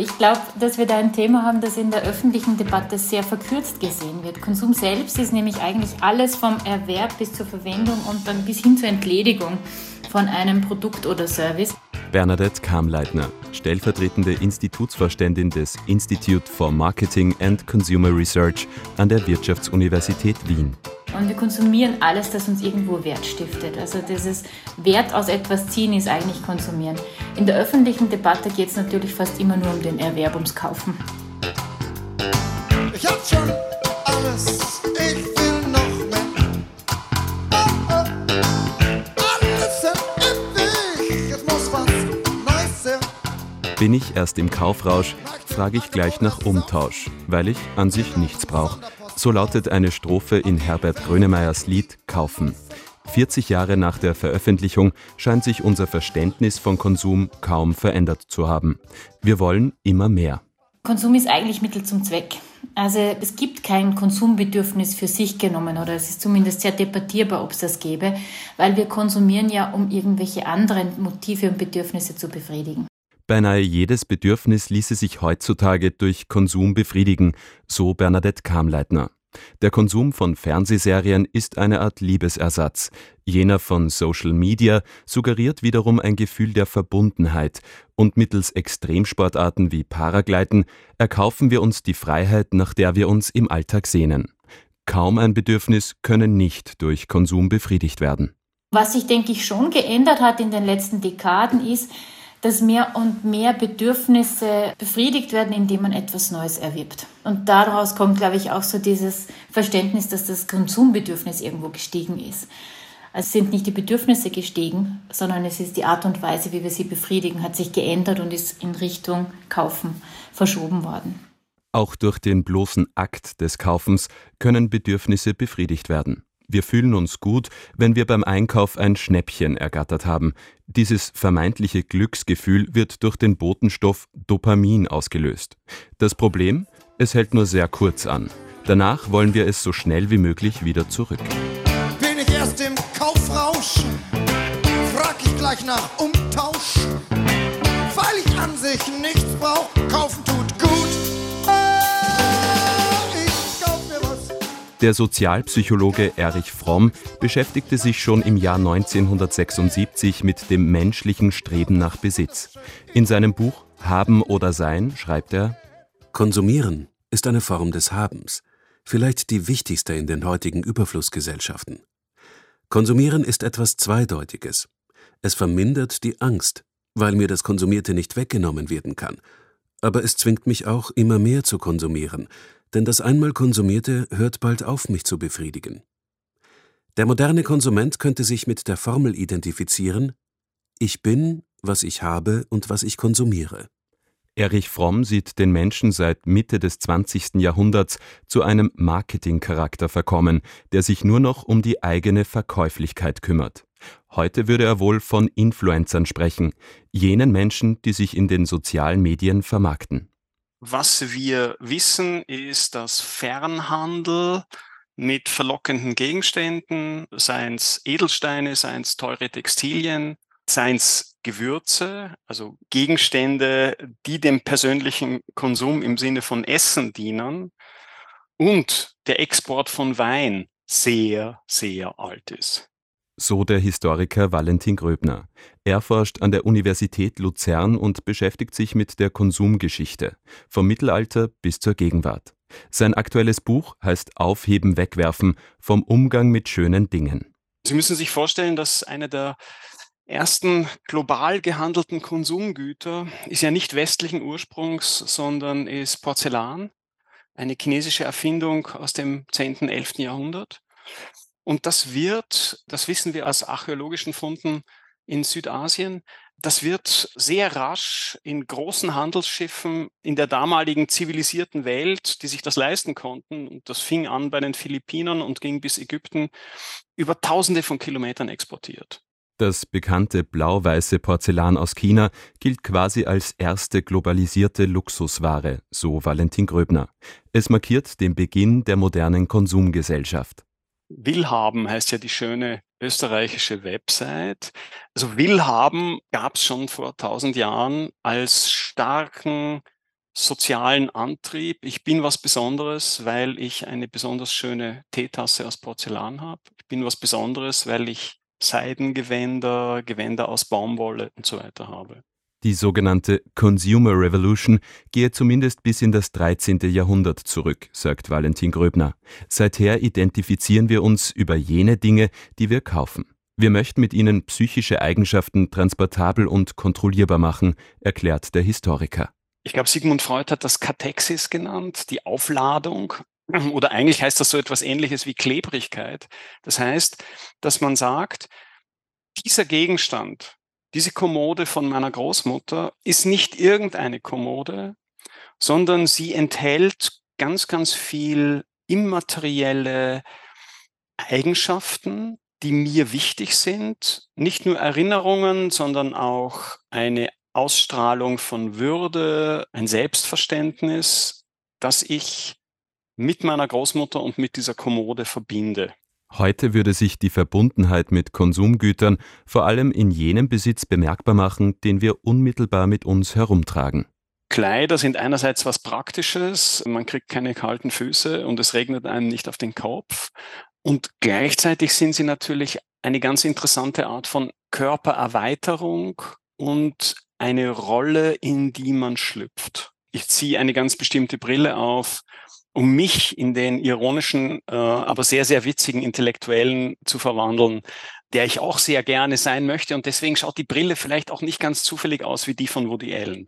Ich glaube, dass wir da ein Thema haben, das in der öffentlichen Debatte sehr verkürzt gesehen wird. Konsum selbst ist nämlich eigentlich alles vom Erwerb bis zur Verwendung und dann bis hin zur Entledigung von einem Produkt oder Service. Bernadette Kamleitner, stellvertretende Institutsvorständin des Institute for Marketing and Consumer Research an der Wirtschaftsuniversität Wien. Und wir konsumieren alles, das uns irgendwo Wert stiftet. Also dieses Wert aus etwas ziehen ist eigentlich konsumieren. In der öffentlichen Debatte geht es natürlich fast immer nur um den Erwerb, ums Kaufen. Ich hab schon alles, ich will noch mehr. Oh, oh. Alles ewig, es muss was Neues her. Bin ich erst im Kaufrausch, frage ich gleich nach Umtausch, weil ich an sich nichts brauche so lautet eine Strophe in Herbert Grönemeyers Lied Kaufen. 40 Jahre nach der Veröffentlichung scheint sich unser Verständnis von Konsum kaum verändert zu haben. Wir wollen immer mehr. Konsum ist eigentlich Mittel zum Zweck. Also es gibt kein Konsumbedürfnis für sich genommen oder es ist zumindest sehr debattierbar, ob es das gäbe, weil wir konsumieren ja, um irgendwelche anderen Motive und Bedürfnisse zu befriedigen. Beinahe jedes Bedürfnis ließe sich heutzutage durch Konsum befriedigen, so Bernadette Kamleitner. Der Konsum von Fernsehserien ist eine Art Liebesersatz. Jener von Social Media suggeriert wiederum ein Gefühl der Verbundenheit. Und mittels Extremsportarten wie Paragleiten erkaufen wir uns die Freiheit, nach der wir uns im Alltag sehnen. Kaum ein Bedürfnis könne nicht durch Konsum befriedigt werden. Was sich, denke ich, schon geändert hat in den letzten Dekaden ist, dass mehr und mehr Bedürfnisse befriedigt werden, indem man etwas Neues erwirbt. Und daraus kommt, glaube ich, auch so dieses Verständnis, dass das Konsumbedürfnis irgendwo gestiegen ist. Also es sind nicht die Bedürfnisse gestiegen, sondern es ist die Art und Weise, wie wir sie befriedigen, hat sich geändert und ist in Richtung Kaufen verschoben worden. Auch durch den bloßen Akt des Kaufens können Bedürfnisse befriedigt werden. Wir fühlen uns gut, wenn wir beim Einkauf ein Schnäppchen ergattert haben. Dieses vermeintliche Glücksgefühl wird durch den Botenstoff Dopamin ausgelöst. Das Problem? Es hält nur sehr kurz an. Danach wollen wir es so schnell wie möglich wieder zurück. Bin ich erst im Kaufrausch? Frag ich gleich nach Umtausch? Weil ich an sich nichts brauch, kaufen tut Der Sozialpsychologe Erich Fromm beschäftigte sich schon im Jahr 1976 mit dem menschlichen Streben nach Besitz. In seinem Buch Haben oder Sein schreibt er Konsumieren ist eine Form des Habens, vielleicht die wichtigste in den heutigen Überflussgesellschaften. Konsumieren ist etwas Zweideutiges. Es vermindert die Angst, weil mir das Konsumierte nicht weggenommen werden kann. Aber es zwingt mich auch, immer mehr zu konsumieren, denn das einmal Konsumierte hört bald auf, mich zu befriedigen. Der moderne Konsument könnte sich mit der Formel identifizieren Ich bin, was ich habe und was ich konsumiere. Erich Fromm sieht den Menschen seit Mitte des 20. Jahrhunderts zu einem Marketingcharakter verkommen, der sich nur noch um die eigene Verkäuflichkeit kümmert. Heute würde er wohl von Influencern sprechen, jenen Menschen, die sich in den sozialen Medien vermarkten. Was wir wissen, ist, dass Fernhandel mit verlockenden Gegenständen, seien es Edelsteine, seien es teure Textilien, seien es Gewürze, also Gegenstände, die dem persönlichen Konsum im Sinne von Essen dienen und der Export von Wein sehr, sehr alt ist so der Historiker Valentin Gröbner. Er forscht an der Universität Luzern und beschäftigt sich mit der Konsumgeschichte, vom Mittelalter bis zur Gegenwart. Sein aktuelles Buch heißt Aufheben, Wegwerfen vom Umgang mit schönen Dingen. Sie müssen sich vorstellen, dass eine der ersten global gehandelten Konsumgüter ist ja nicht westlichen Ursprungs, sondern ist Porzellan, eine chinesische Erfindung aus dem 10., 11. Jahrhundert. Und das wird, das wissen wir aus archäologischen Funden in Südasien, das wird sehr rasch in großen Handelsschiffen in der damaligen zivilisierten Welt, die sich das leisten konnten, und das fing an bei den Philippinen und ging bis Ägypten, über Tausende von Kilometern exportiert. Das bekannte blau-weiße Porzellan aus China gilt quasi als erste globalisierte Luxusware, so Valentin Gröbner. Es markiert den Beginn der modernen Konsumgesellschaft. Willhaben heißt ja die schöne österreichische Website. Also Willhaben gab es schon vor tausend Jahren als starken sozialen Antrieb. Ich bin was Besonderes, weil ich eine besonders schöne Teetasse aus Porzellan habe. Ich bin was Besonderes, weil ich Seidengewänder, Gewänder aus Baumwolle und so weiter habe. Die sogenannte Consumer Revolution gehe zumindest bis in das 13. Jahrhundert zurück, sagt Valentin Gröbner. Seither identifizieren wir uns über jene Dinge, die wir kaufen. Wir möchten mit ihnen psychische Eigenschaften transportabel und kontrollierbar machen, erklärt der Historiker. Ich glaube, Sigmund Freud hat das Katexis genannt, die Aufladung. Oder eigentlich heißt das so etwas ähnliches wie Klebrigkeit. Das heißt, dass man sagt, dieser Gegenstand, diese Kommode von meiner Großmutter ist nicht irgendeine Kommode, sondern sie enthält ganz, ganz viel immaterielle Eigenschaften, die mir wichtig sind. Nicht nur Erinnerungen, sondern auch eine Ausstrahlung von Würde, ein Selbstverständnis, das ich mit meiner Großmutter und mit dieser Kommode verbinde. Heute würde sich die Verbundenheit mit Konsumgütern vor allem in jenem Besitz bemerkbar machen, den wir unmittelbar mit uns herumtragen. Kleider sind einerseits was Praktisches, man kriegt keine kalten Füße und es regnet einem nicht auf den Kopf. Und gleichzeitig sind sie natürlich eine ganz interessante Art von Körpererweiterung und eine Rolle, in die man schlüpft. Ich ziehe eine ganz bestimmte Brille auf um mich in den ironischen, äh, aber sehr, sehr witzigen Intellektuellen zu verwandeln, der ich auch sehr gerne sein möchte. Und deswegen schaut die Brille vielleicht auch nicht ganz zufällig aus wie die von Woody Allen.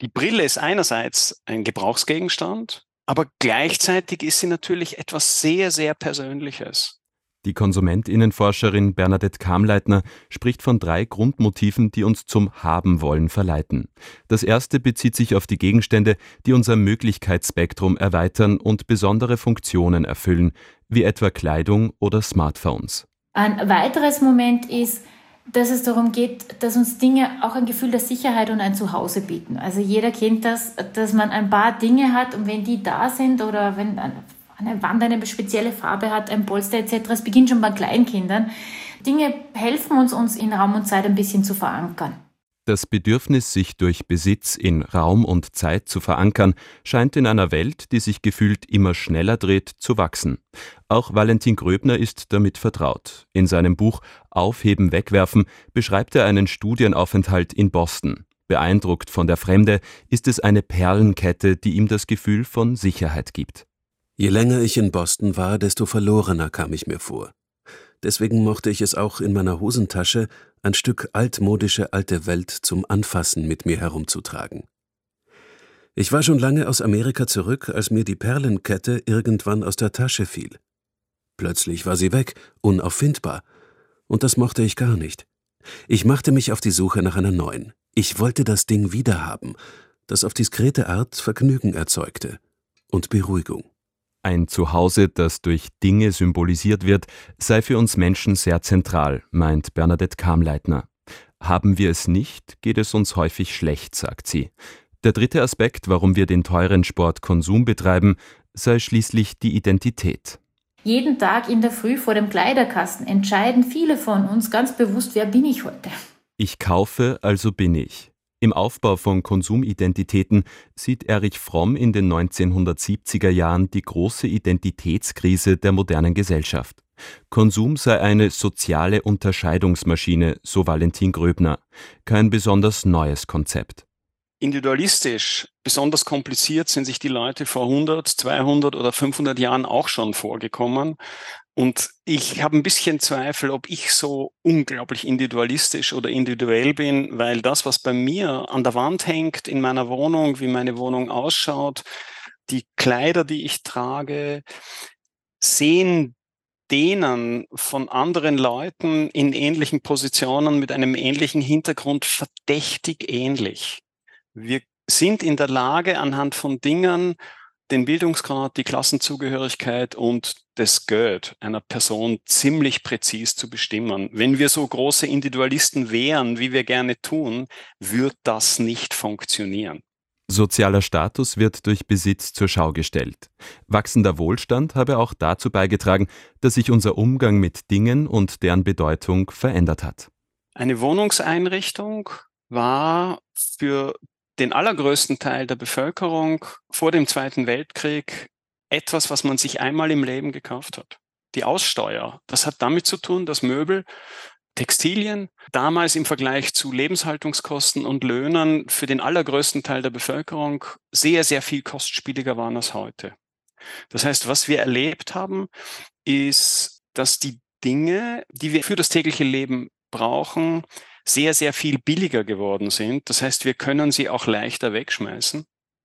Die Brille ist einerseits ein Gebrauchsgegenstand, aber gleichzeitig ist sie natürlich etwas sehr, sehr Persönliches. Die Konsumentinnenforscherin Bernadette Kamleitner spricht von drei Grundmotiven, die uns zum Haben-Wollen verleiten. Das erste bezieht sich auf die Gegenstände, die unser Möglichkeitsspektrum erweitern und besondere Funktionen erfüllen, wie etwa Kleidung oder Smartphones. Ein weiteres Moment ist, dass es darum geht, dass uns Dinge auch ein Gefühl der Sicherheit und ein Zuhause bieten. Also jeder kennt das, dass man ein paar Dinge hat und wenn die da sind oder wenn eine Wand eine spezielle Farbe hat, ein Polster etc. Es beginnt schon bei Kleinkindern. Dinge helfen uns, uns in Raum und Zeit ein bisschen zu verankern. Das Bedürfnis, sich durch Besitz in Raum und Zeit zu verankern, scheint in einer Welt, die sich gefühlt immer schneller dreht, zu wachsen. Auch Valentin Gröbner ist damit vertraut. In seinem Buch Aufheben, Wegwerfen beschreibt er einen Studienaufenthalt in Boston. Beeindruckt von der Fremde ist es eine Perlenkette, die ihm das Gefühl von Sicherheit gibt. Je länger ich in Boston war, desto verlorener kam ich mir vor. Deswegen mochte ich es auch in meiner Hosentasche, ein Stück altmodische alte Welt zum Anfassen mit mir herumzutragen. Ich war schon lange aus Amerika zurück, als mir die Perlenkette irgendwann aus der Tasche fiel. Plötzlich war sie weg, unauffindbar, und das mochte ich gar nicht. Ich machte mich auf die Suche nach einer neuen. Ich wollte das Ding wiederhaben, das auf diskrete Art Vergnügen erzeugte und Beruhigung. Ein Zuhause, das durch Dinge symbolisiert wird, sei für uns Menschen sehr zentral, meint Bernadette Kamleitner. Haben wir es nicht, geht es uns häufig schlecht, sagt sie. Der dritte Aspekt, warum wir den teuren Sport Konsum betreiben, sei schließlich die Identität. Jeden Tag in der Früh vor dem Kleiderkasten entscheiden viele von uns ganz bewusst, wer bin ich heute. Ich kaufe, also bin ich. Im Aufbau von Konsumidentitäten sieht Erich Fromm in den 1970er Jahren die große Identitätskrise der modernen Gesellschaft. Konsum sei eine soziale Unterscheidungsmaschine, so Valentin Gröbner. Kein besonders neues Konzept. Individualistisch, besonders kompliziert sind sich die Leute vor 100, 200 oder 500 Jahren auch schon vorgekommen. Und ich habe ein bisschen Zweifel, ob ich so unglaublich individualistisch oder individuell bin, weil das, was bei mir an der Wand hängt in meiner Wohnung, wie meine Wohnung ausschaut, die Kleider, die ich trage, sehen denen von anderen Leuten in ähnlichen Positionen mit einem ähnlichen Hintergrund verdächtig ähnlich. Wir sind in der Lage, anhand von Dingen den Bildungsgrad, die Klassenzugehörigkeit und das Geld einer Person ziemlich präzis zu bestimmen. Wenn wir so große Individualisten wären, wie wir gerne tun, wird das nicht funktionieren. Sozialer Status wird durch Besitz zur Schau gestellt. Wachsender Wohlstand habe auch dazu beigetragen, dass sich unser Umgang mit Dingen und deren Bedeutung verändert hat. Eine Wohnungseinrichtung war für den allergrößten Teil der Bevölkerung vor dem Zweiten Weltkrieg etwas, was man sich einmal im Leben gekauft hat. Die Aussteuer. Das hat damit zu tun, dass Möbel, Textilien damals im Vergleich zu Lebenshaltungskosten und Löhnen für den allergrößten Teil der Bevölkerung sehr, sehr viel kostspieliger waren als heute. Das heißt, was wir erlebt haben, ist, dass die Dinge, die wir für das tägliche Leben brauchen, sehr, sehr viel billiger geworden sind. Das heißt, wir können sie auch leichter wegschmeißen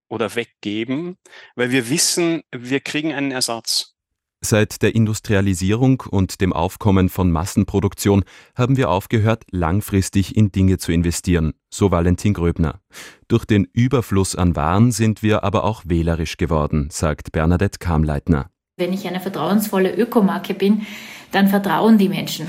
oder weggeben, weil wir wissen, wir kriegen einen Ersatz. Seit der Industrialisierung und dem Aufkommen von Massenproduktion haben wir aufgehört, langfristig in Dinge zu investieren, so Valentin Gröbner. Durch den Überfluss an Waren sind wir aber auch wählerisch geworden, sagt Bernadette Kamleitner. Wenn ich eine vertrauensvolle Ökomarke bin, dann vertrauen die Menschen.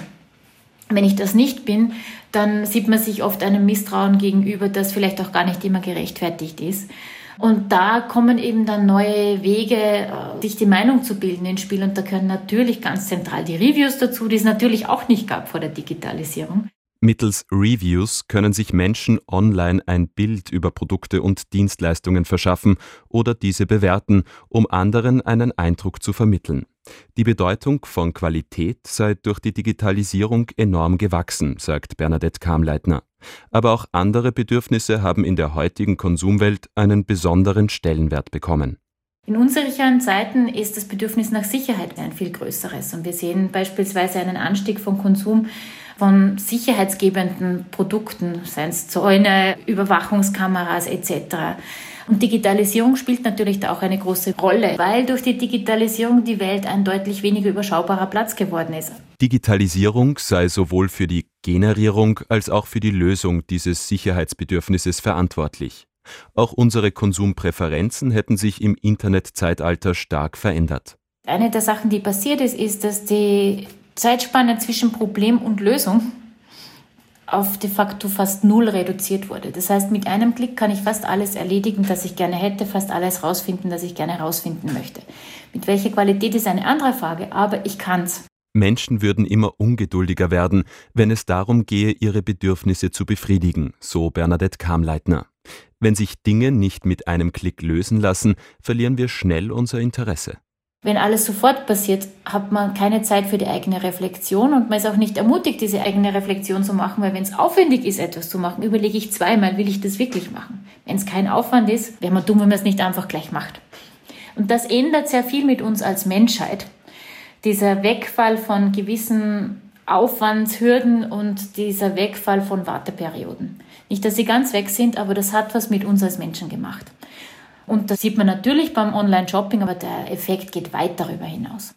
Wenn ich das nicht bin, dann sieht man sich oft einem Misstrauen gegenüber, das vielleicht auch gar nicht immer gerechtfertigt ist. Und da kommen eben dann neue Wege, äh, sich die Meinung zu bilden ins Spiel. Und da gehören natürlich ganz zentral die Reviews dazu, die es natürlich auch nicht gab vor der Digitalisierung. Mittels Reviews können sich Menschen online ein Bild über Produkte und Dienstleistungen verschaffen oder diese bewerten, um anderen einen Eindruck zu vermitteln. Die Bedeutung von Qualität sei durch die Digitalisierung enorm gewachsen, sagt Bernadette Kamleitner. Aber auch andere Bedürfnisse haben in der heutigen Konsumwelt einen besonderen Stellenwert bekommen. In unsicheren Zeiten ist das Bedürfnis nach Sicherheit ein viel größeres. Und wir sehen beispielsweise einen Anstieg von Konsum von sicherheitsgebenden Produkten, seien es Zäune, Überwachungskameras etc. Und Digitalisierung spielt natürlich da auch eine große Rolle, weil durch die Digitalisierung die Welt ein deutlich weniger überschaubarer Platz geworden ist. Digitalisierung sei sowohl für die Generierung als auch für die Lösung dieses Sicherheitsbedürfnisses verantwortlich. Auch unsere Konsumpräferenzen hätten sich im Internetzeitalter stark verändert. Eine der Sachen, die passiert ist, ist, dass die Zeitspanne zwischen Problem und Lösung auf de facto fast null reduziert wurde. Das heißt, mit einem Klick kann ich fast alles erledigen, das ich gerne hätte, fast alles rausfinden, das ich gerne rausfinden möchte. Mit welcher Qualität ist eine andere Frage, aber ich kann's. Menschen würden immer ungeduldiger werden, wenn es darum gehe, ihre Bedürfnisse zu befriedigen, so Bernadette Kamleitner. Wenn sich Dinge nicht mit einem Klick lösen lassen, verlieren wir schnell unser Interesse. Wenn alles sofort passiert, hat man keine Zeit für die eigene Reflexion und man ist auch nicht ermutigt, diese eigene Reflexion zu machen, weil wenn es aufwendig ist, etwas zu machen, überlege ich zweimal, will ich das wirklich machen. Wenn es kein Aufwand ist, wäre man dumm, wenn man es nicht einfach gleich macht. Und das ändert sehr viel mit uns als Menschheit. Dieser Wegfall von gewissen Aufwandshürden und dieser Wegfall von Warteperioden. Nicht, dass sie ganz weg sind, aber das hat was mit uns als Menschen gemacht. Und das sieht man natürlich beim Online-Shopping, aber der Effekt geht weit darüber hinaus.